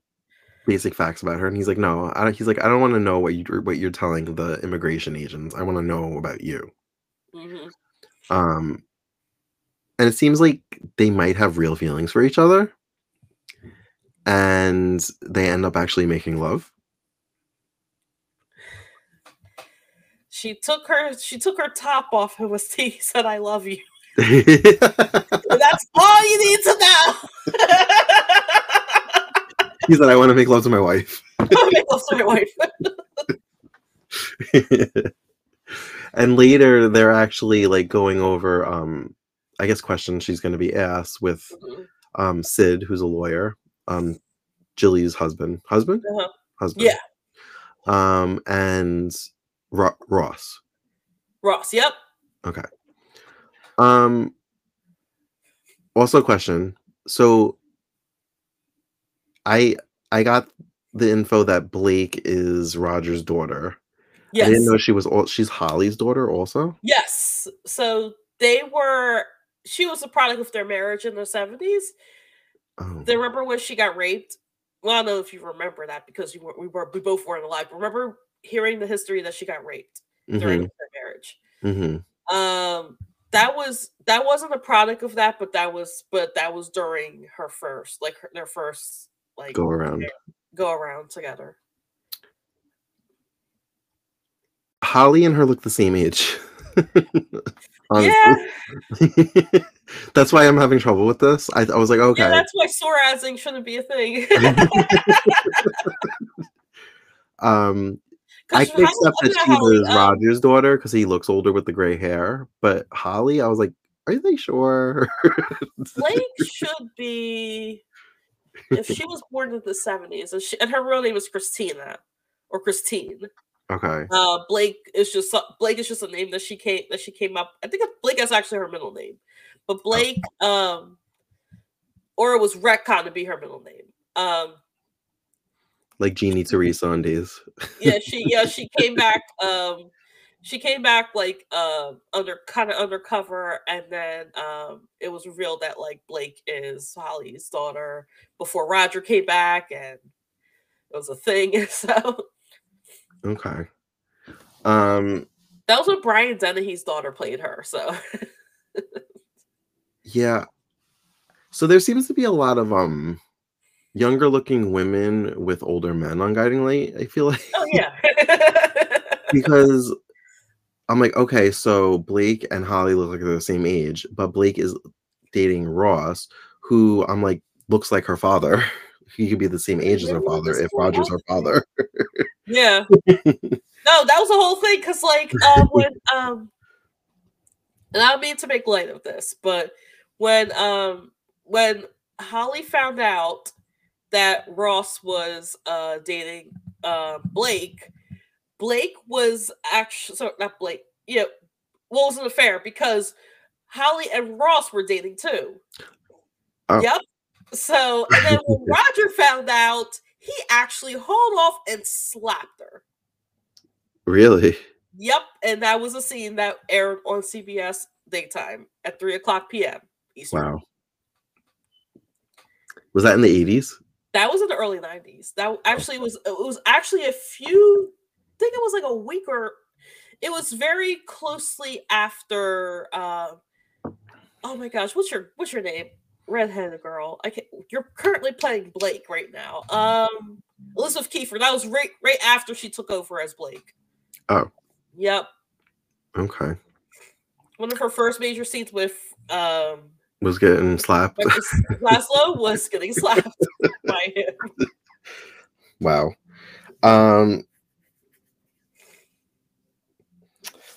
basic facts about her, and he's like, no, I don't, he's like, I don't want to know what you what you're telling the immigration agents. I want to know about you. Mm-hmm. Um, and it seems like they might have real feelings for each other and they end up actually making love. She took her she took her top off and was he said I love you. That's all you need to know. he said, "I want to make love to my wife." make love to my wife. and later, they're actually like going over, um, I guess, questions she's going to be asked with Mm-hmm. um Sid, who's a lawyer, um, Gilly's husband, husband, Uh-huh. husband, Yeah, um, and Ro- Ross. Ross. Yep. Okay. Um. Also, a question. So, I I got the info that Blake is Roger's daughter. Yes. I didn't know she was. al- She's Holly's daughter, also. Yes. So they were. She was a product of their marriage in the seventies. Oh, They remember when she got raped. Well, I don't know if you remember that because you were, we were we both weren't alive. Remember hearing the history that she got raped during hmm their marriage. hmm Um, that was that wasn't a product of that, but that was but that was during her first like her, their first like Go around. go around together. Holly and her look the same age. Honestly. Yeah, that's why I'm having trouble with this. I, I was like, okay. yeah, that's why SORASing shouldn't be a thing. um, I can accept that she was Roger's daughter because he looks older with the gray hair. But Holly, I was like, are they sure? Blake should be if she was born in the seventies, and, she- and her real name is Christina or Christine. okay. Uh, Blake is just Blake is just a name that she came that she came up. I think Blake is actually her middle name, but Blake, um, or it was retcon to be her middle name. Um, Like Jeannie Teresa days. yeah, she yeah she came back. Um, she came back like um under kind of undercover, and then um it was revealed that like Blake is Holly's daughter before Roger came back, and it was a thing. So Okay. Um, that was when Brian Dennehy's daughter played her. So yeah. So there seems to be a lot of um younger looking women with older men on Guiding Light, I feel like. oh yeah. because I'm like, okay, so Blake and Holly look like they're the same age, but Blake is dating Ross, who I'm like looks like her father. He could be the same age as her father if Roger's her father. Yeah. no, that was the whole thing. Cause like um when um and I don't mean to make light of this, but when um when Holly found out that Ross was uh dating uh Blake, Blake was actually so not Blake, yeah, well it was an affair because Holly and Ross were dating too. Oh. Yep. So and then when Roger found out, he actually hauled off and slapped her. really? Yep, and that was a scene that aired on CBS daytime at three o'clock p.m. Eastern. Wow. Was that in the 80s? That was in the early nineties. That actually was it was actually a few. I think it was like a week or. It was very closely after. Uh, oh my gosh, what's your what's your name? Redheaded girl. I can't. You're currently playing Blake right now. Um, Elizabeth Keifer. That was right right after she took over as Blake. Oh. Yep. Okay. One of her first major scenes with um Was getting slapped. Laszlo was getting slapped by him. Wow. Um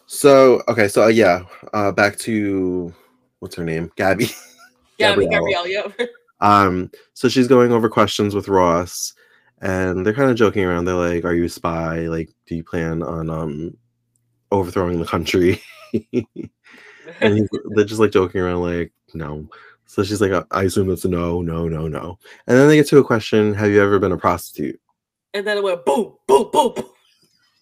so okay, so uh, yeah, uh back to what's her name? Gabby. Yeah, Gabrielle. Gabrielle. Yeah. Um, so she's going over questions with Ross, and they're kind of joking around. They're like, "Are you a spy? Like, do you plan on um overthrowing the country?" and they're just like joking around, like, "No." So she's like, "I assume that's a no, no, no, no." And then they get to a question: Have you ever been a prostitute? and then it went boom, boom, boom. boom.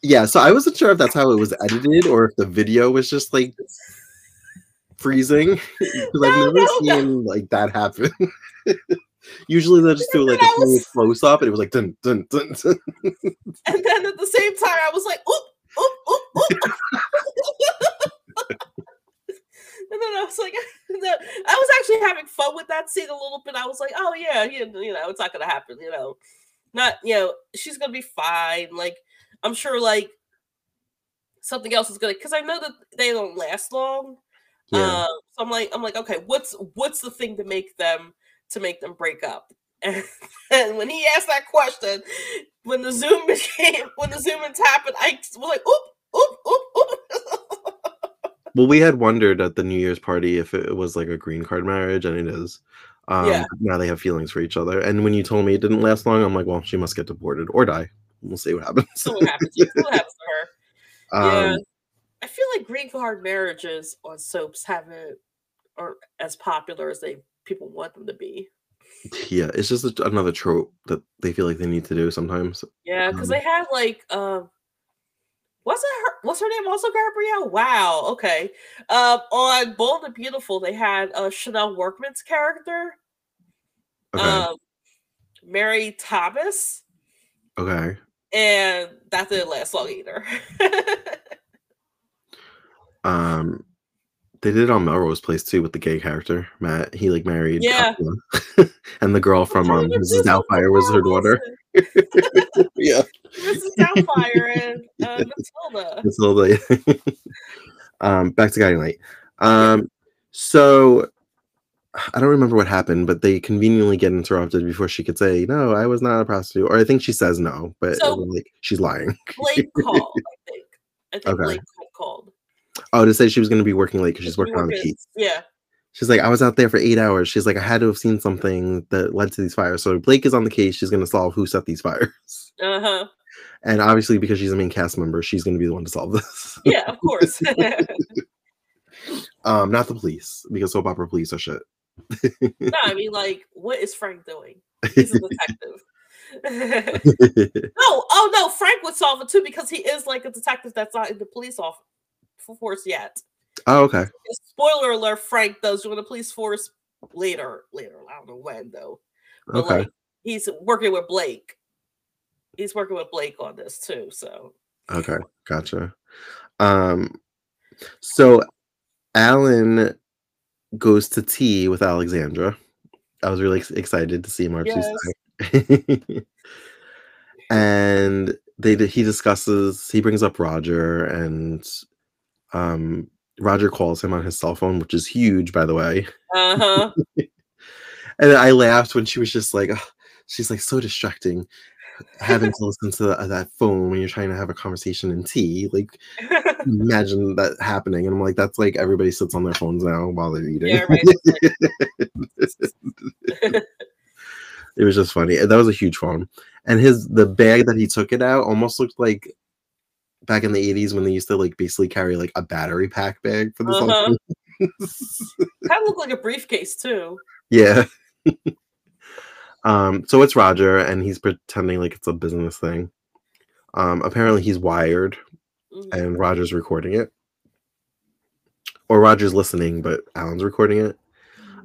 Yeah. So I wasn't sure if that's how it was edited or if the video was just like freezing because I've never no, no. seen like that happen. Usually they'll just do like a was- close up, and it was like dun dun dun. dun. And then at the same time, I was like, oop, oop, oop, oop. and then I was like, I was actually having fun with that scene a little bit. I was like, oh yeah, you you know, it's not gonna happen, you know. Not, you know, she's gonna be fine. Like, I'm sure like something else is gonna because I know that they don't last long. Yeah. Um, so I'm like, I'm like, okay, what's what's the thing to make them to make them break up? And, and when he asked that question, when the Zoom became when the Zoom happened, I was like, oop, oop, oop, oop. Well, we had wondered at the New Year's party if it was like a green card marriage, and it is. Um, yeah. Now they have feelings for each other. And when you told me it didn't last long, I'm like, well, she must get deported or die. We'll see what happens. see what happens. See what happens to her. Um, yeah. I feel like green card marriages on soaps haven't are as popular as they people want them to be. Yeah, it's just another trope that they feel like they need to do sometimes. Yeah, because um, they had like um was it her what's her name also Gabrielle? Wow, okay. Um on Bold and Beautiful, they had uh Chanel Workman's character. Okay. Um Mary Thomas. Okay. And that didn't last long either. um they did it on Melrose Place too with the gay character Matt. He like married yeah, and the girl from um, Mrs. Doubtfire was her daughter. yeah, Mrs. Doubtfire and uh, Matilda. Matilda. um, back to Guiding Light. Um, so I don't remember what happened, but they conveniently get interrupted before she could say, "No, I was not a prostitute," or I think she says no, but so, like she's lying. Blake called. I think. I think okay. Blake called. Oh, to say she was going to be working late because she's working on the case. Yeah. She's like, I was out there for eight hours. She's like, I had to have seen something that led to these fires. So Blake is on the case. She's going to solve who set these fires. Uh huh. And obviously, because she's a main cast member, she's going to be the one to solve this. Yeah, of course. um, not the police, because soap opera police are shit. no, I mean, like, what is Frank doing? He's a detective. no, oh no, Frank would solve it too because he is like a detective that's not in the police office force yet. Oh, okay. Spoiler alert: Frank does join the police force later. Later, I don't know when though. But okay. Like, he's working with Blake. He's working with Blake on this too. So. Okay, gotcha. Um, so Alan goes to tea with Alexandra. I was really excited to see Marcy yes. and they he discusses he brings up Roger and um, Roger calls him on his cell phone, which is huge, by the way. Uh huh. and I laughed when she was just like, oh, she's like so distracting having to listen to the, that phone when you're trying to have a conversation in tea. Like, imagine that happening. And I'm like, that's like everybody sits on their phones now while they're eating. Yeah, right. it was just funny. That was a huge phone. And his the bag that he took it out almost looked like back in the 80s when they used to like basically carry like a battery pack bag for the uh-huh. kind of look like a briefcase too. Yeah. um, so it's Roger, and he's pretending like it's a business thing. Um, apparently he's wired, mm-hmm. and Roger's recording it, or Roger's listening, but Alan's recording it.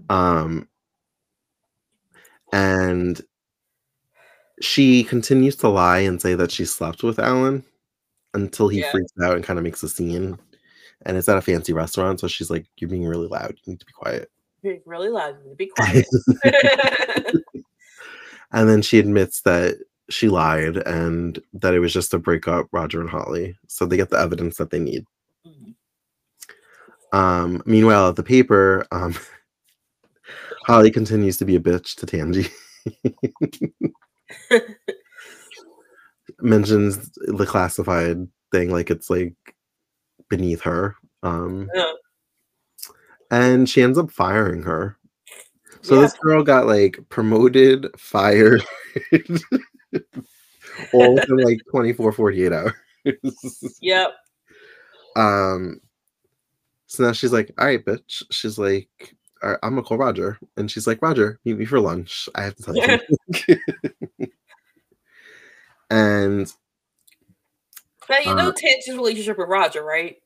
Um, and she continues to lie and say that she slept with Alan until he yeah. freaks out and kind of makes a scene. And it's at a fancy restaurant, so she's like, "You're being really loud. You need to be quiet." Being really loud. You need to be quiet. and then she admits that she lied and that it was just to break up Roger and Holly, so they get the evidence that they need. Mm-hmm. Um, meanwhile, at the paper, um, Holly continues to be a bitch to Tangie mentions the classified thing like it's like beneath her. Um, yeah. And she ends up firing her. So yeah. this girl got like promoted, fired, all within like 24, 48 hours. yep. Um, so now she's like, all right, bitch. She's like, right, I'm gonna call Roger. And she's like, Roger, meet me for lunch. I have to tell you. And now you know uh, Tangie's relationship with Roger, right?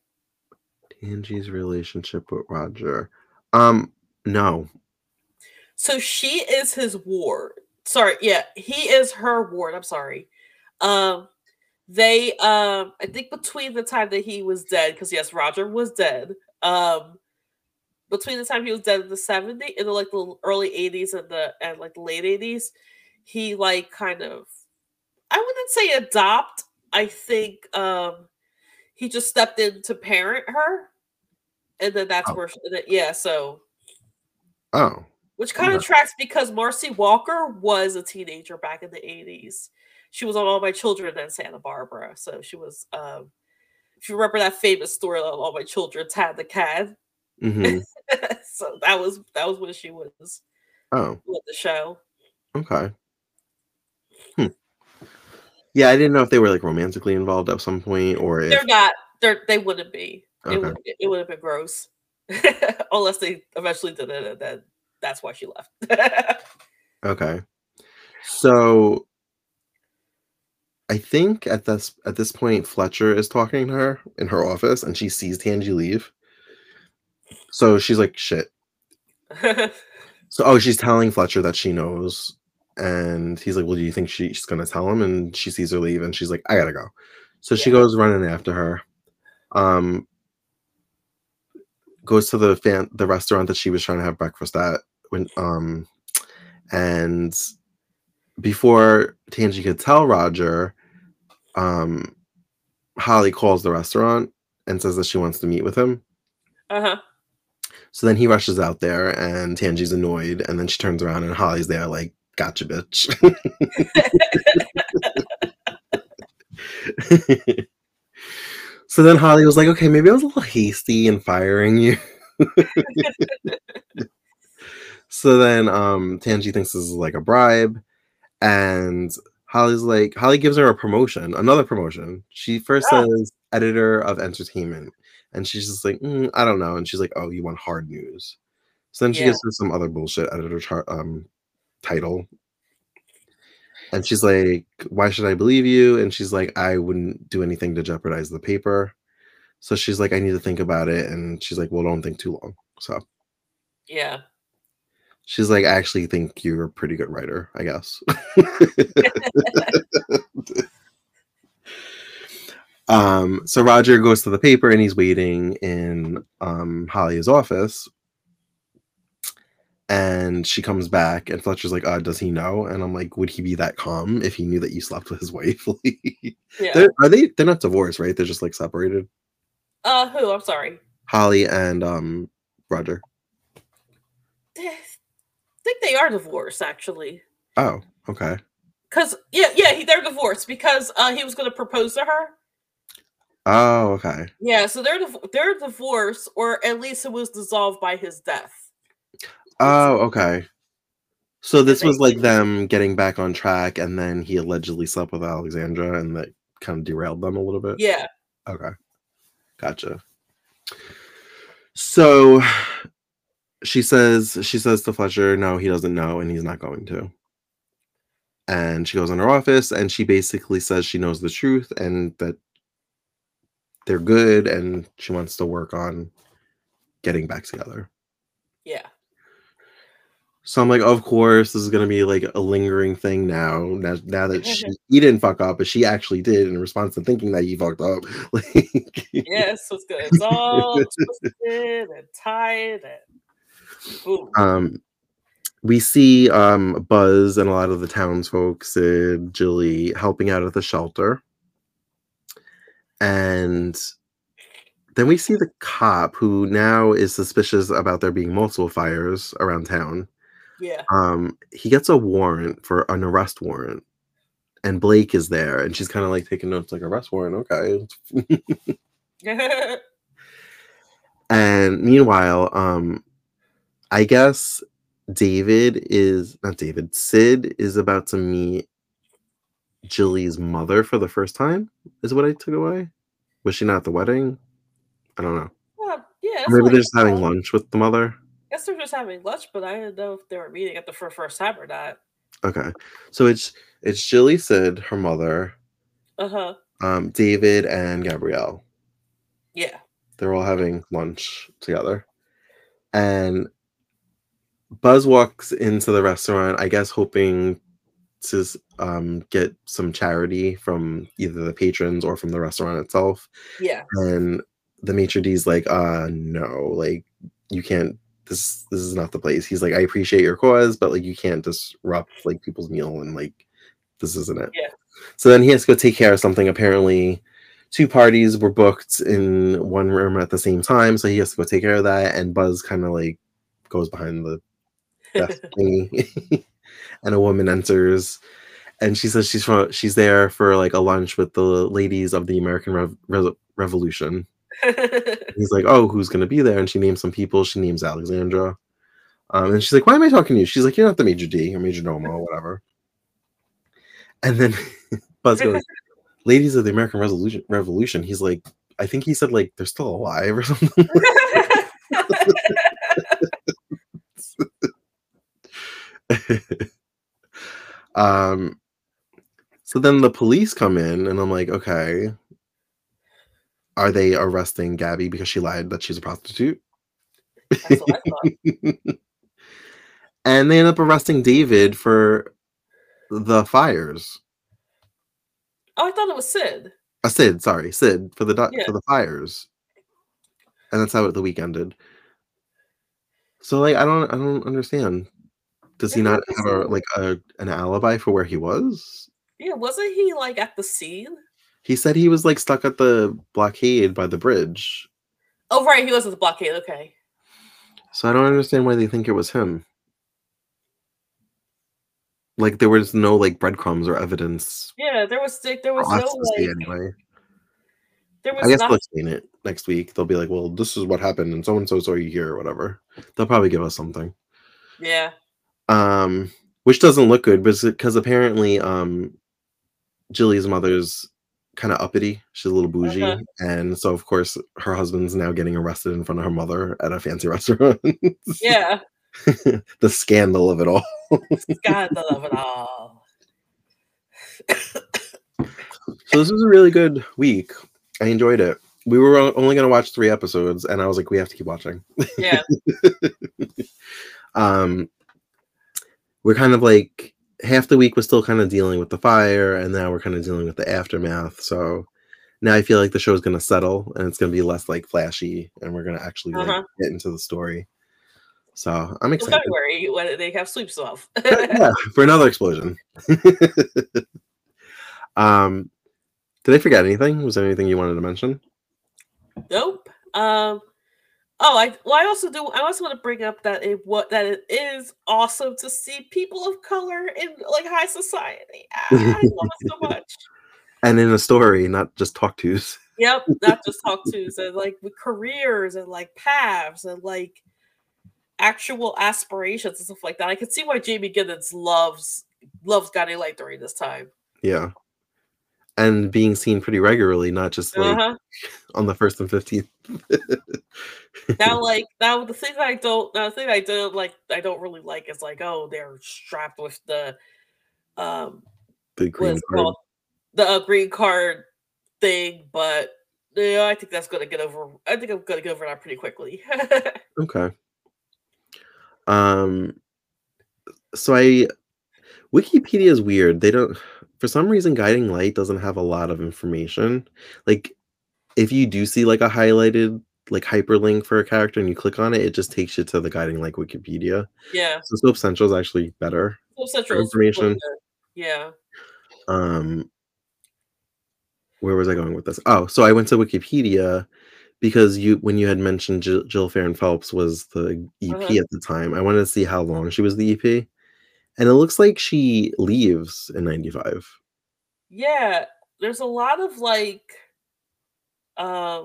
Tangie's relationship with Roger. Um, no. So she is his ward. Sorry, yeah, he is her ward. I'm sorry. Um, they um, I think between the time that he was dead, because yes, Roger was dead. Um, between the time he was dead in the 70s, in the like the early 80s and the and like the late 80s, he like kind of I wouldn't say adopt. I think um he just stepped in to parent her, and then that's oh. where, she, yeah. So, oh, which kind of yeah. tracks because Marcy Walker was a teenager back in the 80s. She was on All My Children in Santa Barbara. So she was, um, if you remember that famous story of All My Children, Tad the Cad. Mm-hmm. so that was that was when she was oh with the show. Okay. Yeah, I didn't know if they were like romantically involved at some point or if... they're not. They're they wouldn't be. Okay. It would it would have been gross. Unless they eventually did it and then that's why she left. okay. So I think at this at this point Fletcher is talking to her in her office and she sees Tangie leave. So she's like, shit. so oh, she's telling Fletcher that she knows. And he's like, Well, do you think she, she's gonna tell him? And she sees her leave and she's like, I gotta go. So yeah. she goes running after her. Um goes to the fan the restaurant that she was trying to have breakfast at when um and before Tangie could tell Roger, um Holly calls the restaurant and says that she wants to meet with him. Uh-huh. So then he rushes out there and Tangie's annoyed, and then she turns around and Holly's there like, gotcha, bitch. so then Holly was like, okay, maybe I was a little hasty in firing you. so then um Tangie thinks this is like a bribe, and Holly's like Holly gives her a promotion, another promotion. She first oh. says editor of entertainment, and she's just like, mm, I don't know, and she's like, oh, you want hard news. So then she yeah. gives her some other bullshit editor chart um title. And she's like, Why should I believe you? And she's like, I wouldn't do anything to jeopardize the paper. So she's like, I need to think about it. And she's like, Well, don't think too long. So, yeah. She's like, I actually think you're a pretty good writer, I guess. um, so Roger goes to the paper and he's waiting in um, Holly's office. And she comes back, and Fletcher's like, uh, does he know? And I'm like, would he be that calm if he knew that you slept with his wife? yeah. They're, are they? They're not divorced, right? They're just like separated. Uh, who? I'm sorry. Holly and um Roger. I think they are divorced, actually. Oh, okay. Because yeah, yeah, they're divorced because uh, he was going to propose to her. Oh, okay. Yeah, so they're they're divorced, or at least it was dissolved by his death. Oh, okay. So this was like them getting back on track, and then he allegedly slept with Alexandra, and that kind of derailed them a little bit. Yeah. Okay. Gotcha. So she says she says to Fletcher, no, he doesn't know, and he's not going to. And she goes in her office and she basically says she knows the truth and that they're good and she wants to work on getting back together. Yeah. So I'm like, of course, this is gonna be like a lingering thing now. Now, now that she, he didn't fuck up, but she actually did in response to thinking that he fucked up. like, yes, it's good. It's all twisted and tied and Ooh. um. We see um Buzz and a lot of the townsfolk, Sid, Gilly, helping out at the shelter, and then we see the cop who now is suspicious about there being multiple fires around town yeah. Um, he gets a warrant for an arrest warrant, and Blake is there, and she's kind of like taking notes, like arrest warrant, okay. and meanwhile, um, I guess David is not David. Sid is about to meet Gilly's mother for the first time. Is what I took away. Was she not at the wedding? I don't know. Well, yeah. Maybe they're just having lunch with the mother guess they're just having lunch, but I didn't know if they were meeting at the for first time or not. Okay, so it's it's Gilly Sid, her mother, uh huh, um, David and Gabrielle. Yeah, they're all having lunch together, and Buzz walks into the restaurant, I guess, hoping to um, get some charity from either the patrons or from the restaurant itself. Yeah, and the maitre d's like, uh, no, like you can't this this is not the place. He's like, I appreciate your cause, but like you can't disrupt like people's meal and like this isn't it. Yeah. So then he has to go take care of something. Apparently, two parties were booked in one room at the same time, so he has to go take care of that. And Buzz kind of like goes behind the thingy, and a woman enters and she says she's from she's there for like a lunch with the ladies of the American Rev- Re- Revolution. He's like, "Oh, who's gonna be there?" And she names some people. She names Alexandra, um, and she's like, "Why am I talking to you?" She's like, "You're not the major D or major domo or whatever." And then Buzz goes, "Ladies of the American Revolution." Revolution. He's like, I think he said like they're still alive or something. um so then the police come in and I'm like, okay. Are they arresting Gabby because she lied that she's a prostitute? and they end up arresting David for the fires. Oh, I thought it was Sid. A uh, Sid, sorry, Sid for the yeah. for the fires, and that's how the week ended. So like, I don't, I don't understand. Does yeah, he not have a like a an alibi for where he was? Yeah, wasn't he like at the scene? He said he was like stuck at the blockade by the bridge. Oh right, he was at the blockade. Okay. So I don't understand why they think it was him. Like there was no like breadcrumbs or evidence. Yeah, there was like, there was no like anyway. There was I guess not... they'll explain it next week. They'll be like, "Well, this is what happened, and so and so saw you here, or whatever." They'll probably give us something. Yeah. Um, which doesn't look good, because apparently, um, Gilly's mother's kind of uppity. She's a little bougie, uh-huh. and so of course her husband's now getting arrested in front of her mother at a fancy restaurant. yeah. the scandal of it all. scandal of it all. so this was a really good week. I enjoyed it. We were only going to watch three episodes, and I was like, we have to keep watching. Yeah. um, we're kind of like half the week was still kind of dealing with the fire, and now we're kind of dealing with the aftermath. So now I feel like the show is going to settle, and it's going to be less like flashy, and we're going to actually uh-huh. get into the story. So I'm excited. February when they have sleep stuff. yeah, for another explosion. um, did I forget anything? Was there anything you wanted to mention? Nope. Um. Oh, I well, I also do. I also want to bring up that it what that it is awesome to see people of color in like high society. I love it so much. And in a story, not just talk tos. Yep, not just talk tos, and like with careers and like paths and like actual aspirations and stuff like that. I can see why Jamie Giddens loves loves Guiding Light during this time. Yeah. And being seen pretty regularly, not just like uh-huh. on the first and fifteenth. now, like now, the thing I don't, now the thing I don't like, I don't really like is like, oh, they're strapped with the, um, the green card, the uh, green card thing. But yeah, I think that's gonna get over. I think I'm gonna get over that pretty quickly. okay. Um, so I Wikipedia is weird. They don't for some reason Guiding Light doesn't have a lot of information. Like if you do see like a highlighted like hyperlink for a character and you click on it, it just takes you to the Guiding like Wikipedia. Yeah. So Soap Central is actually better. Soap Central information. yeah. Um where was I going with this? Oh, so I went to Wikipedia because you when you had mentioned Jill, Jill Farren Phelps was the EP uh-huh. at the time, I wanted to see how long she was the EP, and it looks like she leaves in '95. Yeah, there's a lot of like, uh,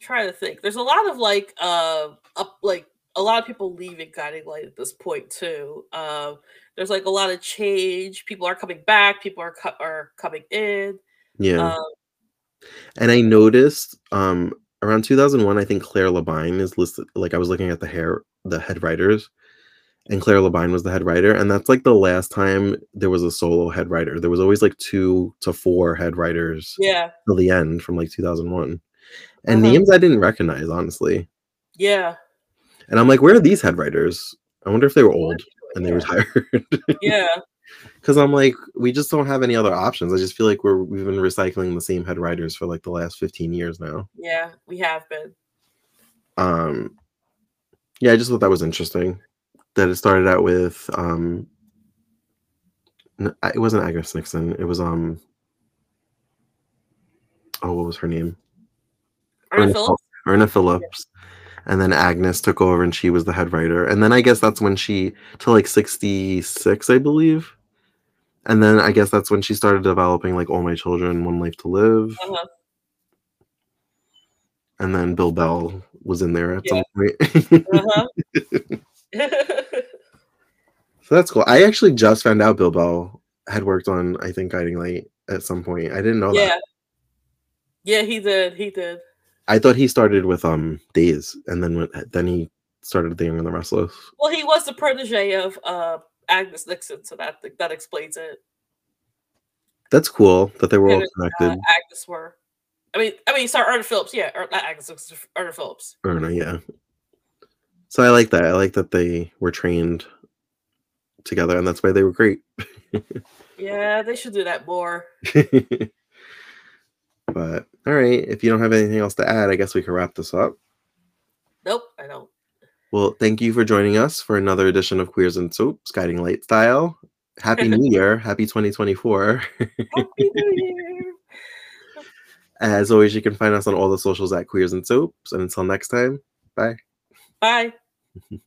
trying to think. There's a lot of like, uh, up like a lot of people leaving Guiding Light at this point too. Uh, there's like a lot of change. People are coming back. People are co- are coming in. Yeah. Um, and I noticed um around 2001, I think Claire Labine is listed. Like I was looking at the hair, the head writers, and Claire Labine was the head writer, and that's like the last time there was a solo head writer. There was always like two to four head writers. Yeah. Till the end from like 2001, and uh-huh. names I didn't recognize honestly. Yeah. And I'm like, where are these head writers? I wonder if they were old and they retired. yeah because I'm like, we just don't have any other options. I just feel like we're we've been recycling the same head writers for like the last 15 years now. Yeah, we have been. Um, yeah, I just thought that was interesting that it started out with um, it wasn't Agnes Nixon. It was um, oh, what was her name? Irna Phillips. Irna Phillips. and then Agnes took over and she was the head writer. And then I guess that's when she to like 66, I believe. And then I guess that's when she started developing like All My Children, One Life to Live. Uh-huh. And then Bill Bell was in there at yeah. some point. uh-huh. so that's cool. I actually just found out Bill Bell had worked on I think Guiding Light at some point. I didn't know yeah. that. Yeah, he did. He did. I thought he started with um Days, and then went, then he started The Young and the Restless. Well, he was the protege of uh Agnes Nixon, so that that explains it. That's cool that they were and all connected. Uh, Agnes were. I mean, I mean, sorry, Irna Phillips. Yeah, or not Agnes, Irna Phillips. Irna, yeah. So I like that. I like that they were trained together, and that's why they were great. yeah, they should do that more. but all right, if you don't have anything else to add, I guess we can wrap this up. Nope, I don't. Well, thank you for joining us for another edition of Queers and Soaps, Guiding Light Style. Happy New Year. Happy 2024. Happy New Year. As always, you can find us on all the socials at Queers and Soaps. And until next time, bye. Bye.